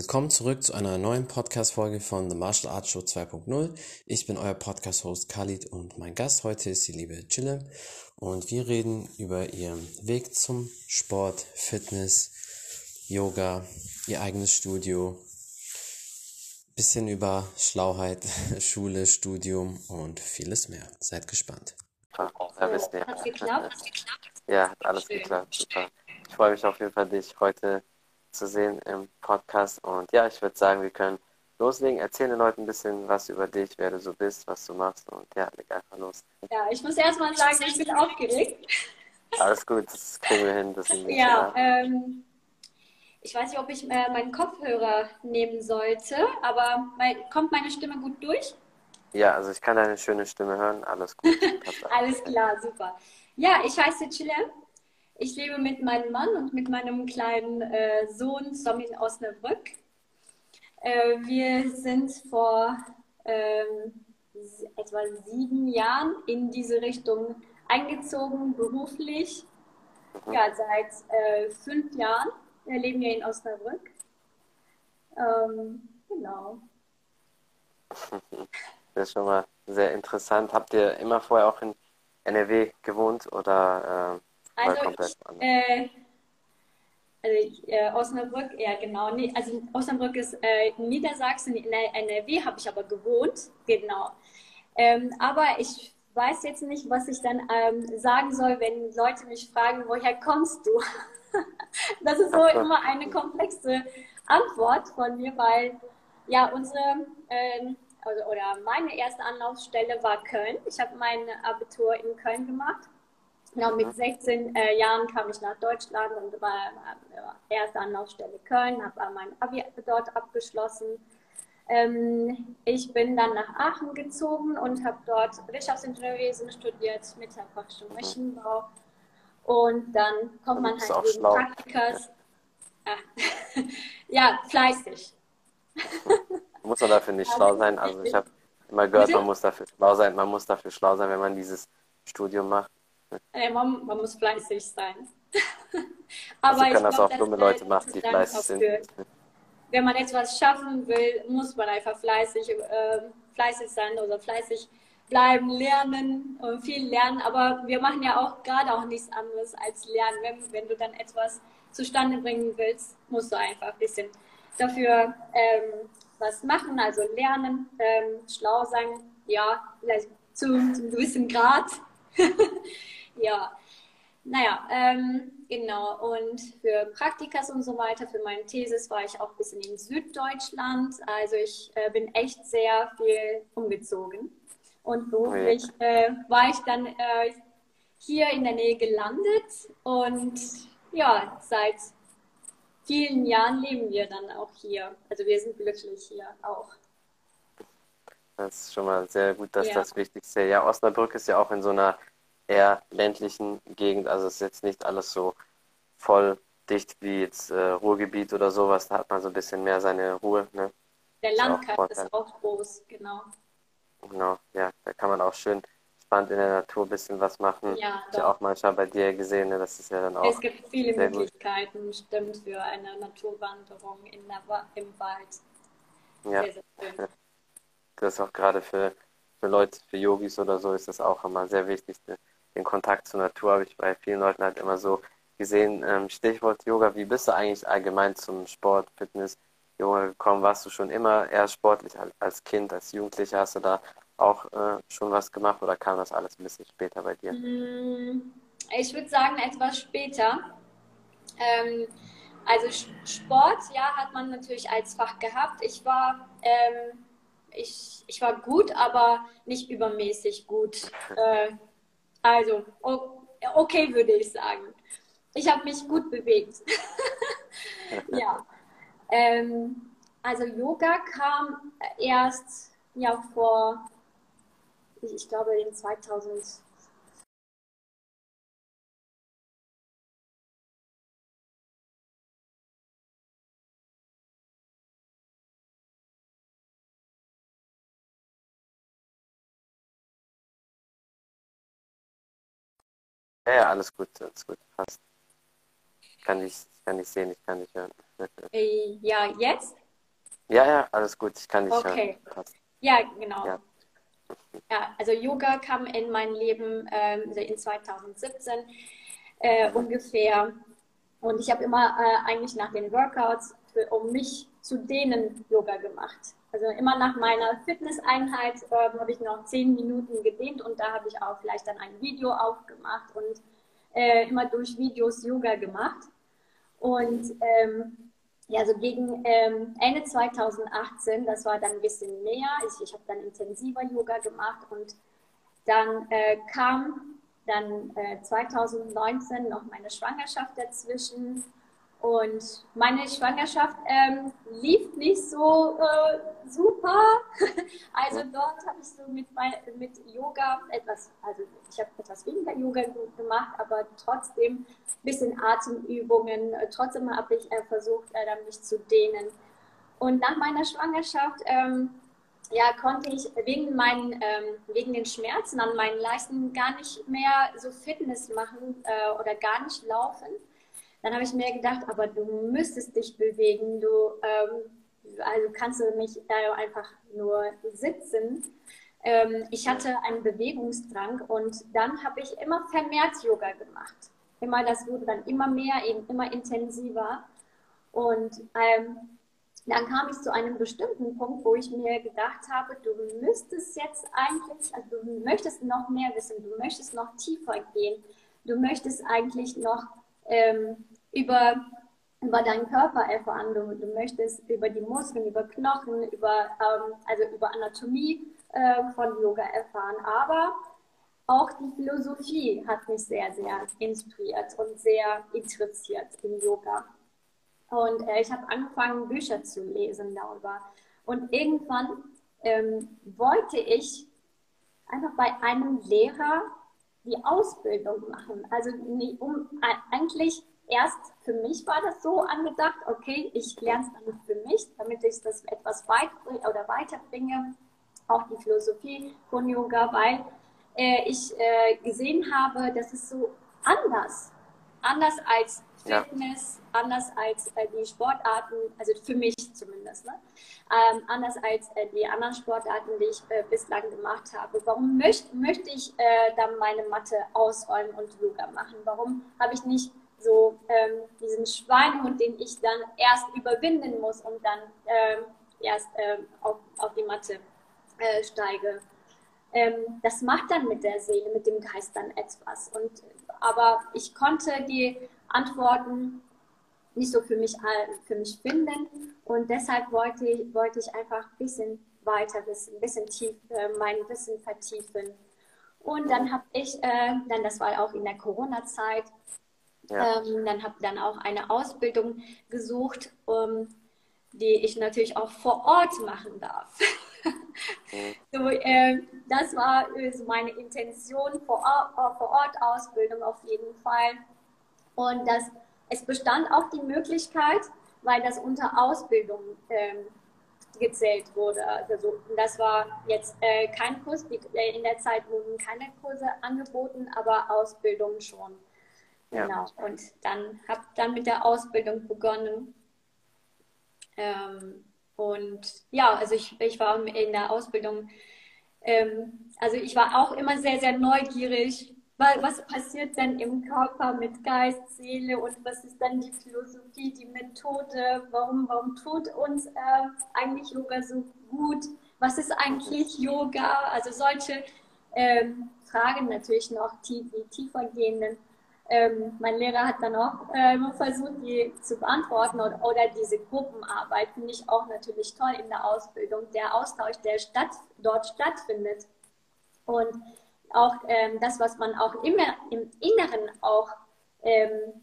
Willkommen zurück zu einer neuen Podcast-Folge von The Martial Arts Show 2.0. Ich bin euer Podcast-Host Khalid und mein Gast heute ist die liebe Chille und wir reden über ihren Weg zum Sport, Fitness, Yoga, ihr eigenes Studio, bisschen über Schlauheit, Schule, Studium und vieles mehr. Seid gespannt. Super. Ja, wisst ihr. Hat's geklappt? Ja, hat alles Schön. geklappt. Super. Ich freue mich auf jeden Fall, dich heute zu sehen im Podcast. Und ja, ich würde sagen, wir können loslegen. Erzähl den Leuten ein bisschen was über dich, wer du so bist, was du machst. Und ja, leg einfach los. Ja, ich muss erstmal sagen, ich bin aufgeregt. Alles gut, das kriegen wir hin. Ja, ähm, ich weiß nicht, ob ich äh, meinen Kopfhörer nehmen sollte, aber mein, kommt meine Stimme gut durch? ja, also ich kann deine schöne Stimme hören. Alles gut. Alles klar, super. Ja, ich heiße Chile. Ich lebe mit meinem Mann und mit meinem kleinen äh, Sohn zusammen in Osnabrück. Äh, wir sind vor ähm, etwa sieben Jahren in diese Richtung eingezogen, beruflich. Ja, seit äh, fünf Jahren leben wir in Osnabrück. Ähm, genau. Das ist schon mal sehr interessant. Habt ihr immer vorher auch in NRW gewohnt oder äh, Also komplett ich, äh, also ich, äh, Osnabrück, ja genau. Nee, also Osnabrück ist äh, in Niedersachsen, in der NRW habe ich aber gewohnt, genau. Ähm, aber ich weiß jetzt nicht, was ich dann ähm, sagen soll, wenn Leute mich fragen, woher kommst du? Das ist so. immer eine komplexe Antwort von mir, weil ja unsere ähm, also, oder meine erste Anlaufstelle war Köln. Ich habe mein Abitur in Köln gemacht. Genau, mit 16 äh, Jahren kam ich nach Deutschland und war äh, erste Anlaufstelle Köln, habe mein Abi dort abgeschlossen. Ähm, ich bin dann nach Aachen gezogen und habe dort Wirtschaftsingenieurwesen studiert mit der Fachschule Maschinenbau. Und dann kommt man halt wegen. Praktikas. Ja. ja, fleißig. Muss man dafür nicht schlau sein? Also ich habe immer gehört, man muss dafür schlau sein. Man muss dafür schlau sein, wenn man dieses Studium macht. Äh, man, man muss fleißig sein. Also ich können das glaub, auch dumme Leute machen, die fleißig sind. für- wenn man etwas schaffen will, muss man einfach fleißig, äh, fleißig sein oder fleißig bleiben, lernen, äh, viel lernen. Aber wir machen ja auch gerade auch nichts anderes als lernen. Wenn, wenn du dann etwas zustande bringen willst, musst du einfach ein bisschen dafür ähm, was machen, also lernen, ähm, schlau sein, ja, vielleicht zu, zu einem gewissen Grad. ja. Naja, ähm, genau. Und für Praktikas und so weiter, für meine Thesis war ich auch ein bisschen in Süddeutschland. Also ich äh, bin echt sehr viel umgezogen. Und beruflich äh, war ich dann äh, hier in der Nähe gelandet. Und ja, seit vielen Jahren leben wir dann auch hier. Also wir sind glücklich hier auch. Das ist schon mal sehr gut, dass Ja. das Wichtigste. Ja, Osnabrück ist ja auch in so einer eher ländlichen Gegend. Also es ist jetzt nicht alles so voll dicht wie jetzt äh, Ruhrgebiet oder sowas. Da hat man so ein bisschen mehr seine Ruhe. Ne? Der Landkreis ist auch groß, genau. Genau, ja, da kann man auch schön spannend in der Natur ein bisschen was machen. Ja, Ich ja auch manchmal bei dir gesehen, ne? Das ist ja dann auch Es gibt viele sehr gut. Möglichkeiten, stimmt, für eine Naturwanderung in der Wa im Wald. Ja, Sehr, sehr schön. das ist auch gerade für, für Leute, für Yogis oder so, ist das auch immer sehr wichtig. Den Kontakt zur Natur habe ich bei vielen Leuten halt immer so gesehen. Ähm, Stichwort Yoga, wie bist du eigentlich allgemein zum Sport, Fitness, Yoga gekommen? Warst du schon immer eher sportlich al- als Kind, als Jugendlicher? Hast du da auch äh, schon was gemacht oder kam das alles ein bisschen später bei dir? Mm, Ich würde sagen, etwas später. Ähm, also Sport, ja, hat man natürlich als Fach gehabt. Ich war, ähm, ich, ich war gut, aber nicht übermäßig gut. Äh, also, okay, würde ich sagen. Ich habe mich gut bewegt. Ja. Ähm, also Yoga kam erst ja vor, ich, ich glaube in 2000. Ja, ja, alles gut, alles gut, passt. Ich kann dich, ich kann dich sehen, ich kann dich hören. Äh, ja, jetzt? Ja, ja, alles gut, ich kann dich okay. hören. Ja, genau. Ja. ja. also Yoga kam in mein Leben ähm, in 2017 äh, ungefähr. Und ich habe immer äh, eigentlich nach den Workouts, für, um mich zu dehnen, Yoga gemacht. Also immer nach meiner Fitnesseinheit äh, habe ich noch zehn Minuten gedehnt und da habe ich auch vielleicht dann ein Video aufgemacht und äh, immer durch Videos Yoga gemacht. Und ähm, ja, so gegen ähm, Ende 2018, das war dann ein bisschen mehr. Ich, ich habe dann intensiver Yoga gemacht und dann äh, kam dann äh, 2019 noch meine Schwangerschaft dazwischen. Und meine Schwangerschaft ähm, lief nicht so äh, super. Also dort habe ich so mit, mit Yoga etwas, also ich habe etwas weniger Yoga gemacht, aber trotzdem ein bisschen Atemübungen. Trotzdem habe ich äh, versucht, äh, mich zu dehnen. Und nach meiner Schwangerschaft ähm, ja, konnte ich wegen, meinen, ähm, wegen den Schmerzen an meinen Leisten gar nicht mehr so Fitness machen äh, oder gar nicht laufen. Dann habe ich mir gedacht, aber du müsstest dich bewegen, du ähm, also kannst du nicht äh, einfach nur sitzen. Ähm, ich hatte einen Bewegungsdrang und dann habe ich immer vermehrt Yoga gemacht. Immer das wurde dann immer mehr, eben immer intensiver. Und ähm, dann kam ich zu einem bestimmten Punkt, wo ich mir gedacht habe, du müsstest jetzt eigentlich, also du möchtest noch mehr wissen, du möchtest noch tiefer gehen, du möchtest eigentlich noch ähm, über, über deinen Körper erfahren, du, du möchtest über die Muskeln, über Knochen, über, ähm, also über Anatomie äh, von Yoga erfahren. Aber auch die Philosophie hat mich sehr, sehr inspiriert und sehr interessiert im Yoga. Und äh, ich habe angefangen, Bücher zu lesen darüber. Und irgendwann ähm, wollte ich einfach bei einem Lehrer die Ausbildung machen. Also um, eigentlich erst für mich war das so angedacht, okay, ich lerne es dann für mich, damit ich das etwas weit oder weiterbringe, auch die Philosophie von Yoga, weil äh, ich äh, gesehen habe, dass es so anders, anders als Fitness, ja. anders als äh, die Sportarten, also für mich zumindest, ne? Ähm, anders als äh, die anderen Sportarten, die ich äh, bislang gemacht habe. Warum möcht, möchte ich äh, dann meine Matte ausräumen und Yoga machen? Warum habe ich nicht so ähm, diesen Schweinehund, den ich dann erst überwinden muss und dann ähm, erst ähm, auf, auf die Matte äh, steige? Ähm, das macht dann mit der Seele, mit dem Geist dann etwas. Und, aber ich konnte die Antworten nicht so für mich, für mich finden. Und deshalb wollte ich, wollte ich einfach ein bisschen weiter wissen, ein bisschen tief, äh, mein Wissen vertiefen. Und dann habe ich, äh, dann das war auch in der Corona-Zeit, ja. ähm, dann habe dann auch eine Ausbildung gesucht, um, die ich natürlich auch vor Ort machen darf. Mhm. so, äh, das war so meine Intention, vor, vor Ort Ausbildung auf jeden Fall. Und das, es bestand auch die Möglichkeit, weil das unter Ausbildung ähm, gezählt wurde. Also das war jetzt äh, kein Kurs, äh, in der Zeit wurden keine Kurse angeboten, aber Ausbildung schon. Ja. Genau. Und dann habe dann mit der Ausbildung begonnen. Ähm, und ja, also ich, ich war in der Ausbildung, ähm, also ich war auch immer sehr, sehr neugierig, was passiert denn im Körper mit Geist, Seele und was ist dann die Philosophie, die Methode? Warum, warum tut uns äh, eigentlich Yoga so gut? Was ist eigentlich Yoga? Also solche ähm, Fragen natürlich noch, die, die tiefer gehenden. Ähm, mein Lehrer hat dann auch ähm, versucht, die zu beantworten oder, oder diese Gruppenarbeit finde ich auch natürlich toll in der Ausbildung, der Austausch, der statt, dort stattfindet. Und auch ähm, das, was man auch immer im Inneren auch ähm,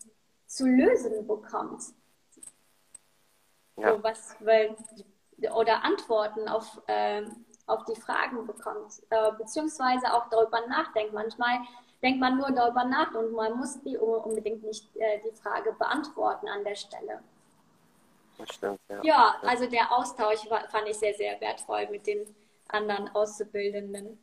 zu lösen bekommt. Ja. So was, weil, oder Antworten auf, ähm, auf die Fragen bekommt, äh, beziehungsweise auch darüber nachdenkt. Manchmal denkt man nur darüber nach und man muss die unbedingt nicht äh, die Frage beantworten an der Stelle. Das stimmt, ja. Ja, also der Austausch war, fand ich sehr, sehr wertvoll mit den anderen Auszubildenden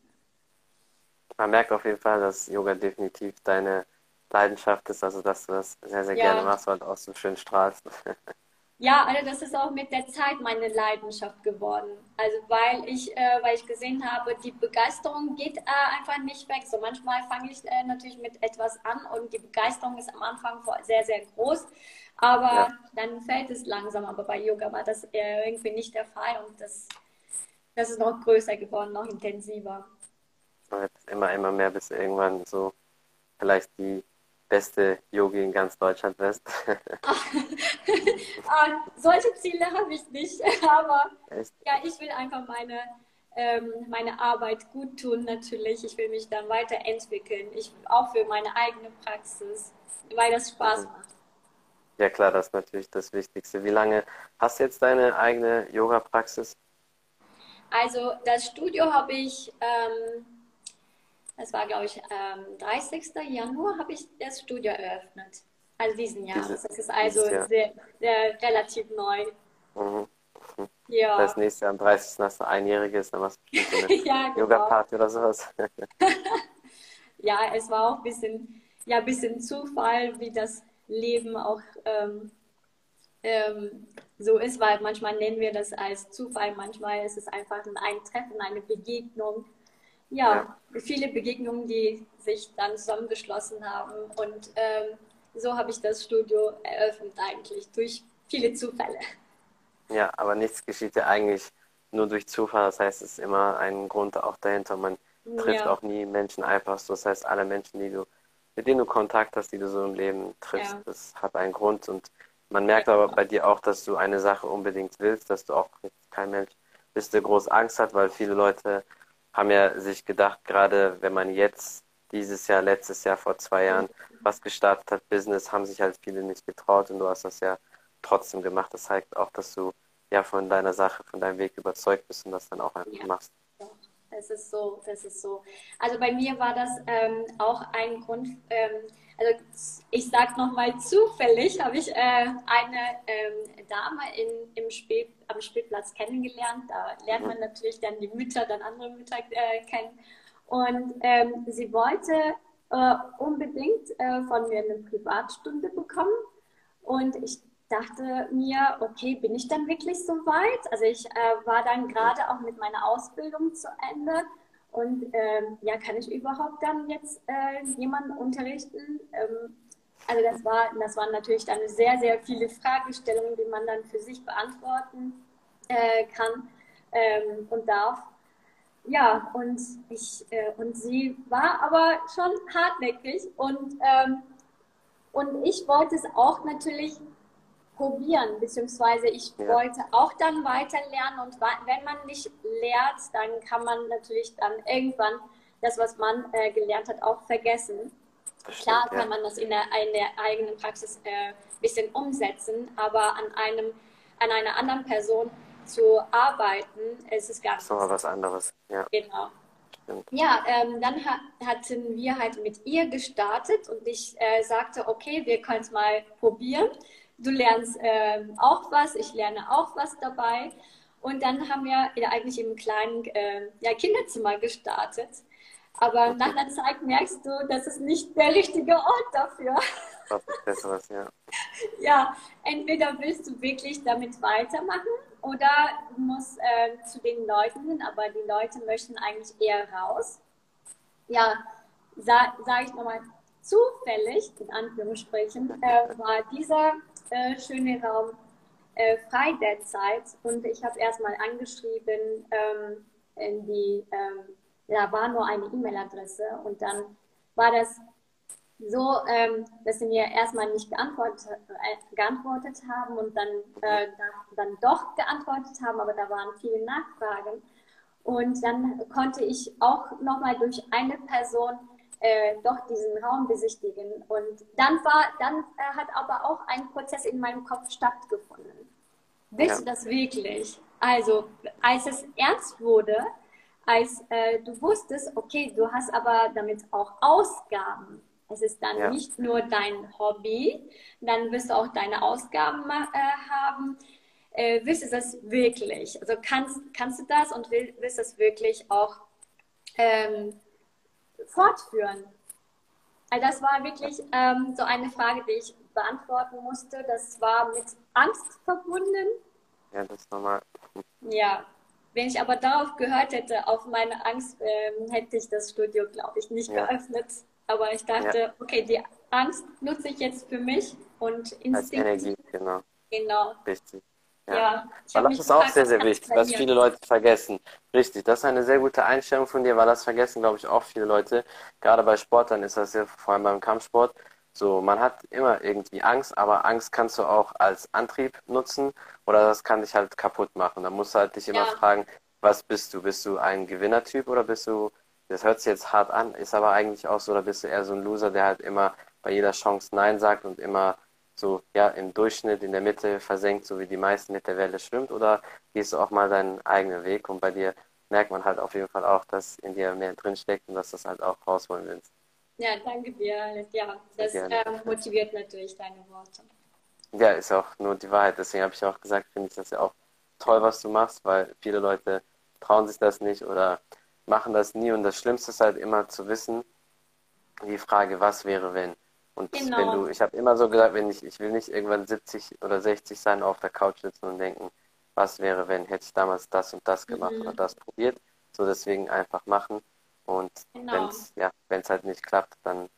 man merkt auf jeden Fall, dass Yoga definitiv deine Leidenschaft ist, also dass du das sehr, sehr ja. gerne machst und auch so schön strahlst. Ja, also das ist auch mit der Zeit meine Leidenschaft geworden. Also weil ich, äh, weil ich gesehen habe, die Begeisterung geht äh, einfach nicht weg. So manchmal fange ich äh, natürlich mit etwas an und die Begeisterung ist am Anfang sehr, sehr groß, aber ja. dann fällt es langsam. Aber bei Yoga war das irgendwie nicht der Fall und das, das ist noch größer geworden, noch intensiver. Immer, immer mehr bis irgendwann so vielleicht die beste Yogi in ganz Deutschland wirst. ah, solche Ziele habe ich nicht, aber Echt? ja, ich will einfach meine, ähm, meine Arbeit gut tun natürlich. Ich will mich dann weiterentwickeln. Ich auch für meine eigene Praxis, weil das Spaß mhm. macht. Ja klar, das ist natürlich das Wichtigste. Wie lange hast du jetzt deine eigene Yoga-Praxis? Also das Studio habe ich ähm, das war, glaube ich, ähm, 30. Januar habe ich das Studio eröffnet. Also diesen Jahr. Dieses, das ist also sehr, sehr, relativ neu. Mhm. Ja. Das nächste Jahr am 30. hast du einjähriges, dann machst du eine ja, genau. Yoga-Party oder sowas. ja, es war auch ein bisschen, ja, bisschen Zufall, wie das Leben auch ähm, ähm, so ist, weil manchmal nennen wir das als Zufall, manchmal ist es einfach ein Treffen, eine Begegnung ja, ja, viele Begegnungen, die sich dann zusammengeschlossen haben. Und ähm, so habe ich das Studio eröffnet eigentlich, durch viele Zufälle. Ja, aber nichts geschieht ja eigentlich nur durch Zufall. Das heißt, es ist immer ein Grund auch dahinter. Man trifft ja. auch nie Menschen einfach so. Das heißt, alle Menschen, die du, mit denen du Kontakt hast, die du so im Leben triffst, ja. das hat einen Grund. Und man merkt aber bei dir auch, dass du eine Sache unbedingt willst, dass du auch kein Mensch bist, der groß Angst hat, weil viele Leute haben ja sich gedacht, gerade wenn man jetzt dieses Jahr, letztes Jahr, vor zwei Jahren was gestartet hat, Business, haben sich halt viele nicht getraut und du hast das ja trotzdem gemacht. Das zeigt auch, dass du ja von deiner Sache, von deinem Weg überzeugt bist und das dann auch einfach ja. machst. Das ist so, das ist so. Also bei mir war das ähm, auch ein Grund, ähm, also ich sage nochmal zufällig, habe ich äh, eine ähm, Dame in, im Spiel, am Spielplatz kennengelernt. Da lernt man natürlich dann die Mütter, dann andere Mütter äh, kennen. Und ähm, sie wollte äh, unbedingt äh, von mir eine Privatstunde bekommen. Und ich dachte mir, okay, bin ich dann wirklich so weit? Also ich äh, war dann gerade auch mit meiner Ausbildung zu Ende und ähm, ja, kann ich überhaupt dann jetzt äh, jemanden unterrichten? Ähm, also das war, das waren natürlich dann sehr, sehr viele Fragestellungen, die man dann für sich beantworten äh, kann ähm, und darf. Ja, und ich äh, und sie war aber schon hartnäckig und ähm, und ich wollte es auch natürlich probieren, beziehungsweise ich ja. wollte auch dann weiter lernen und wenn man nicht lernt, dann kann man natürlich dann irgendwann das, was man äh, gelernt hat, auch vergessen. Stimmt, Klar kann ja. man das in der, in der eigenen Praxis ein äh, bisschen umsetzen, aber an einem, an einer anderen Person zu arbeiten, ist es ganz. Das ist nochmal was anderes. Ja. Genau. Ja, ähm, dann ha hatten wir halt mit ihr gestartet und ich äh, sagte, okay, wir können es mal probieren du lernst äh, auch was, ich lerne auch was dabei. Und dann haben wir ja eigentlich im kleinen äh, ja, Kinderzimmer gestartet. Aber nach einer Zeit merkst du, das ist nicht der richtige Ort dafür. Was Besseres, ja. Ja, entweder willst du wirklich damit weitermachen oder du musst äh, zu den Leuten hin, aber die Leute möchten eigentlich eher raus. Ja, sage sag ich nochmal, zufällig, in Anführungsstrichen, äh, war dieser äh, schöne Raum äh, frei derzeit. Und ich habe erstmal angeschrieben, ähm, in die, ähm, da war nur eine E-Mail-Adresse und dann war das so, ähm, dass sie mir erstmal nicht geantwortet, äh, geantwortet haben und dann, äh, dann doch geantwortet haben, aber da waren viele Nachfragen. Und dann konnte ich auch nochmal durch eine Person äh, doch diesen Raum besichtigen. Und dann war, dann äh, hat aber auch ein Prozess in meinem Kopf stattgefunden. Willst ja. du das wirklich? Also, als es ernst wurde, als äh, du wusstest, okay, du hast aber damit auch Ausgaben. Es ist dann ja. nicht nur dein Hobby, dann wirst du auch deine Ausgaben äh, haben. Äh, willst du das wirklich? Also kannst, kannst du das und will, willst du das wirklich auch ähm, fortführen? Also das war wirklich ähm, so eine Frage, die ich beantworten musste. Das war mit Angst verbunden. Ja, das ist normal. Ja, wenn ich aber darauf gehört hätte, auf meine Angst, ähm, hätte ich das Studio, glaube ich, nicht Ja. geöffnet. Aber ich dachte, Ja. okay, die Angst nutze ich jetzt für mich und Als instinktiv. Energie, genau. Genau. Richtig. Ja. Weil das ist auch sehr, sehr wichtig, was viele Leute vergessen. Richtig, das ist eine sehr gute Einstellung von dir, weil das vergessen, glaube ich, auch viele Leute. Gerade bei Sportlern ist das ja vor allem beim Kampfsport. So, man hat immer irgendwie Angst, aber Angst kannst du auch als Antrieb nutzen oder das kann dich halt kaputt machen. Da musst du halt dich immer Ja. fragen, was bist du? Bist du ein Gewinnertyp oder bist du, das hört sich jetzt hart an, ist aber eigentlich auch so, oder bist du eher so ein Loser, der halt immer bei jeder Chance Nein sagt und immer so ja im Durchschnitt in der Mitte versenkt, so wie die meisten mit der Welle schwimmt, oder gehst du auch mal deinen eigenen Weg und bei dir merkt man halt auf jeden Fall auch, dass in dir mehr drin steckt und dass du das halt auch rausholen willst. Ja, danke dir. Ja, das ähm, motiviert natürlich deine Worte. Ja, ist auch nur die Wahrheit. Deswegen habe ich auch gesagt, finde ich das ja auch toll, was du machst, weil viele Leute trauen sich das nicht oder machen das nie. Und das Schlimmste ist halt immer zu wissen, die Frage, was wäre, wenn? Und Genau. wenn du, ich habe immer so gesagt, wenn ich, ich will nicht irgendwann 70 oder 60 sein, auf der Couch sitzen und denken, was wäre, wenn, hätte ich damals das und das gemacht Mhm. oder das probiert. So deswegen einfach machen. Und Genau. wenn es ja, wenn's halt nicht klappt, dann,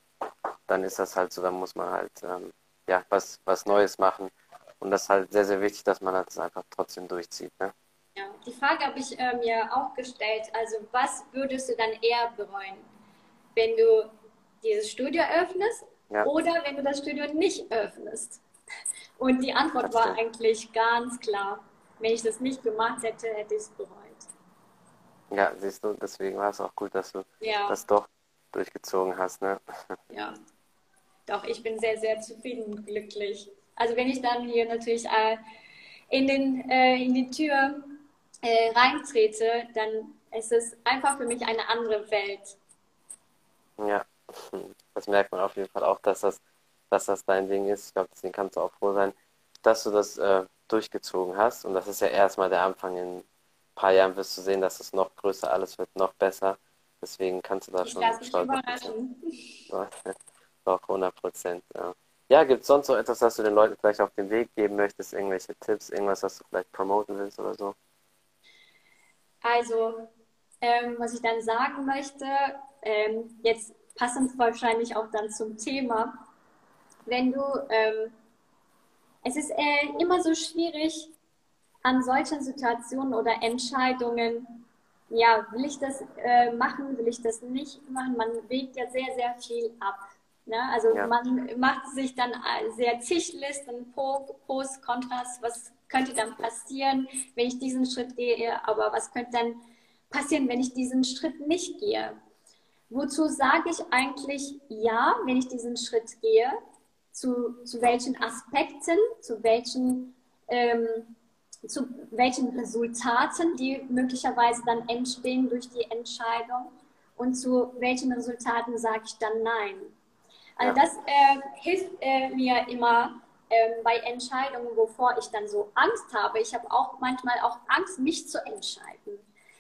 dann ist das halt so, dann muss man halt ähm, ja, was, was Neues machen. Und das ist halt sehr, sehr wichtig, dass man halt das einfach trotzdem durchzieht. Ne? Ja, die Frage habe ich äh, mir auch gestellt. Also, was würdest du dann eher bereuen, wenn du dieses Studio öffnest Ja. oder wenn du das Studio nicht öffnest? Und die Antwort war eigentlich ganz klar. Wenn ich das nicht gemacht hätte, hätte ich es bereut. Ja, siehst du, deswegen war es auch gut, dass du Ja, das doch durchgezogen hast. Ne? ja. Doch, ich bin sehr, sehr zufrieden und glücklich. Also, wenn ich dann hier natürlich äh, in, den, äh, in die Tür äh, reintrete, dann ist es einfach für mich eine andere Welt. Ja, das merkt man auf jeden Fall auch, dass das, dass das dein Ding ist. Ich glaube, deswegen kannst du auch froh sein, dass du das äh, durchgezogen hast. Und das ist ja erstmal der Anfang. In ein paar Jahren wirst du sehen, dass es noch größer, alles wird noch besser. Deswegen kannst du da Ich schon stolz sein. Doch, 100 Prozent. Ja, ja gibt es sonst noch etwas, was du den Leuten vielleicht auf den Weg geben möchtest? Irgendwelche Tipps, irgendwas, was du vielleicht promoten willst oder so? Also, ähm, was ich dann sagen möchte, ähm, jetzt passend wahrscheinlich auch dann zum Thema, wenn du, ähm, es ist äh, immer so schwierig an solchen Situationen oder Entscheidungen, ja, will ich das äh, machen, will ich das nicht machen? Man wägt ja sehr, sehr viel ab. Ne? Also Ja. man macht sich dann äh, sehr zig Listen, Pro, Pros, Kontras, was könnte dann passieren, wenn ich diesen Schritt gehe, aber was könnte dann passieren, wenn ich diesen Schritt nicht gehe? Wozu sage ich eigentlich ja, wenn ich diesen Schritt gehe? Zu, zu welchen Aspekten, zu welchen, ähm, zu welchen Resultaten, die möglicherweise dann entstehen durch die Entscheidung und zu welchen Resultaten sage ich dann nein. Also Ja. das äh, hilft äh, mir immer ähm, bei Entscheidungen, wovor ich dann so Angst habe. Ich habe auch manchmal auch Angst, mich zu entscheiden.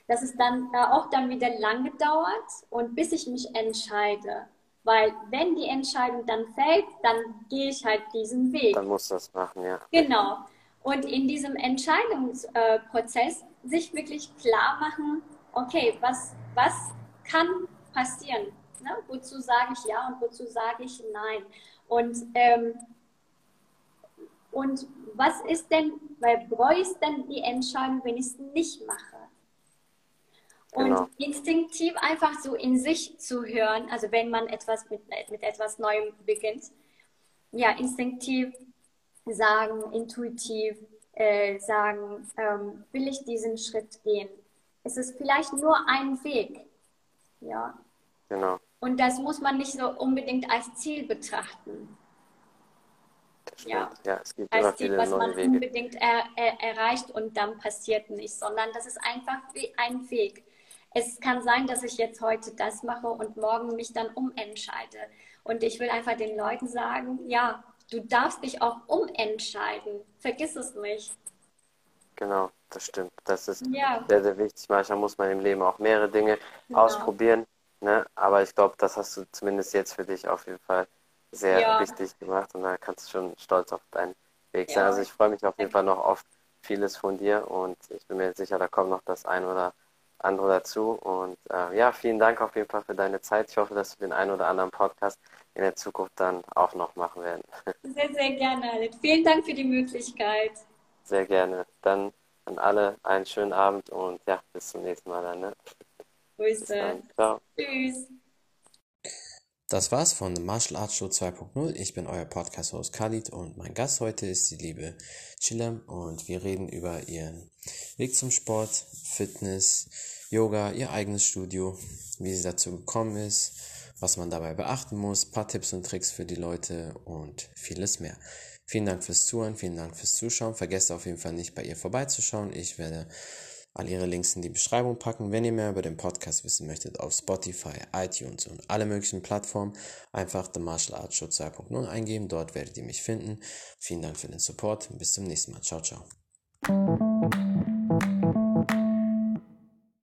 Dass es dann äh, auch dann wieder lange dauert und bis ich mich entscheide. Weil wenn die Entscheidung dann fällt, dann gehe ich halt diesen Weg. Dann musst du das machen, ja. Genau. Und in diesem Entscheidungsprozess sich wirklich klar machen, okay, was, was kann passieren? Ne? Wozu sage ich ja und wozu sage ich nein? Und, ähm, und was ist denn, weil bereue ich denn die Entscheidung, wenn ich es nicht mache? Und Genau. instinktiv einfach so in sich zu hören, also wenn man etwas mit, mit etwas Neuem beginnt, ja, instinktiv sagen, intuitiv äh, sagen, ähm, will ich diesen Schritt gehen? Es ist vielleicht nur ein Weg, ja. Genau. Und das muss man nicht so unbedingt als Ziel betrachten. Ja. Ja, es gibt als Ziel, was man Wege. unbedingt er, er, erreicht und dann passiert nichts, sondern das ist einfach wie ein Weg. Es kann sein, dass ich jetzt heute das mache und morgen mich dann umentscheide. Und ich will einfach den Leuten sagen, ja, du darfst dich auch umentscheiden. Vergiss es nicht. Genau, das stimmt. Das ist Ja, sehr, sehr wichtig. Manchmal muss man im Leben auch mehrere Dinge Genau. ausprobieren. Ne? Aber ich glaube, das hast du zumindest jetzt für dich auf jeden Fall sehr Ja. richtig gemacht und da kannst du schon stolz auf dein Weg sein. Ja. Also ich freue mich auf jeden Fall noch auf vieles von dir und ich bin mir sicher, da kommt noch das ein oder andere dazu. Und äh, ja, vielen Dank auf jeden Fall für deine Zeit. Ich hoffe, dass wir den einen oder anderen Podcast in der Zukunft dann auch noch machen werden. Sehr, sehr gerne, Alit. Vielen Dank für die Möglichkeit. Sehr gerne. Dann an alle einen schönen Abend und ja, bis zum nächsten Mal dann. Ne? Grüße. Ciao. Tschüss. Das war's von Martial Arts Show 2.0. Ich bin euer Podcast-Host Khalid und mein Gast heute ist die liebe Chilem und wir reden über ihren Weg zum Sport, Fitness, Yoga, ihr eigenes Studio, wie sie dazu gekommen ist, was man dabei beachten muss, paar Tipps und Tricks für die Leute und vieles mehr. Vielen Dank fürs Zuhören, vielen Dank fürs Zuschauen. Vergesst auf jeden Fall nicht bei ihr vorbeizuschauen. Ich werde all ihre Links in die Beschreibung packen. Wenn ihr mehr über den Podcast wissen möchtet, auf Spotify, iTunes und alle möglichen Plattformen einfach The Martial Arts Show 2.0 eingeben. Dort werdet ihr mich finden. Vielen Dank für den Support. Bis zum nächsten Mal. Ciao, ciao.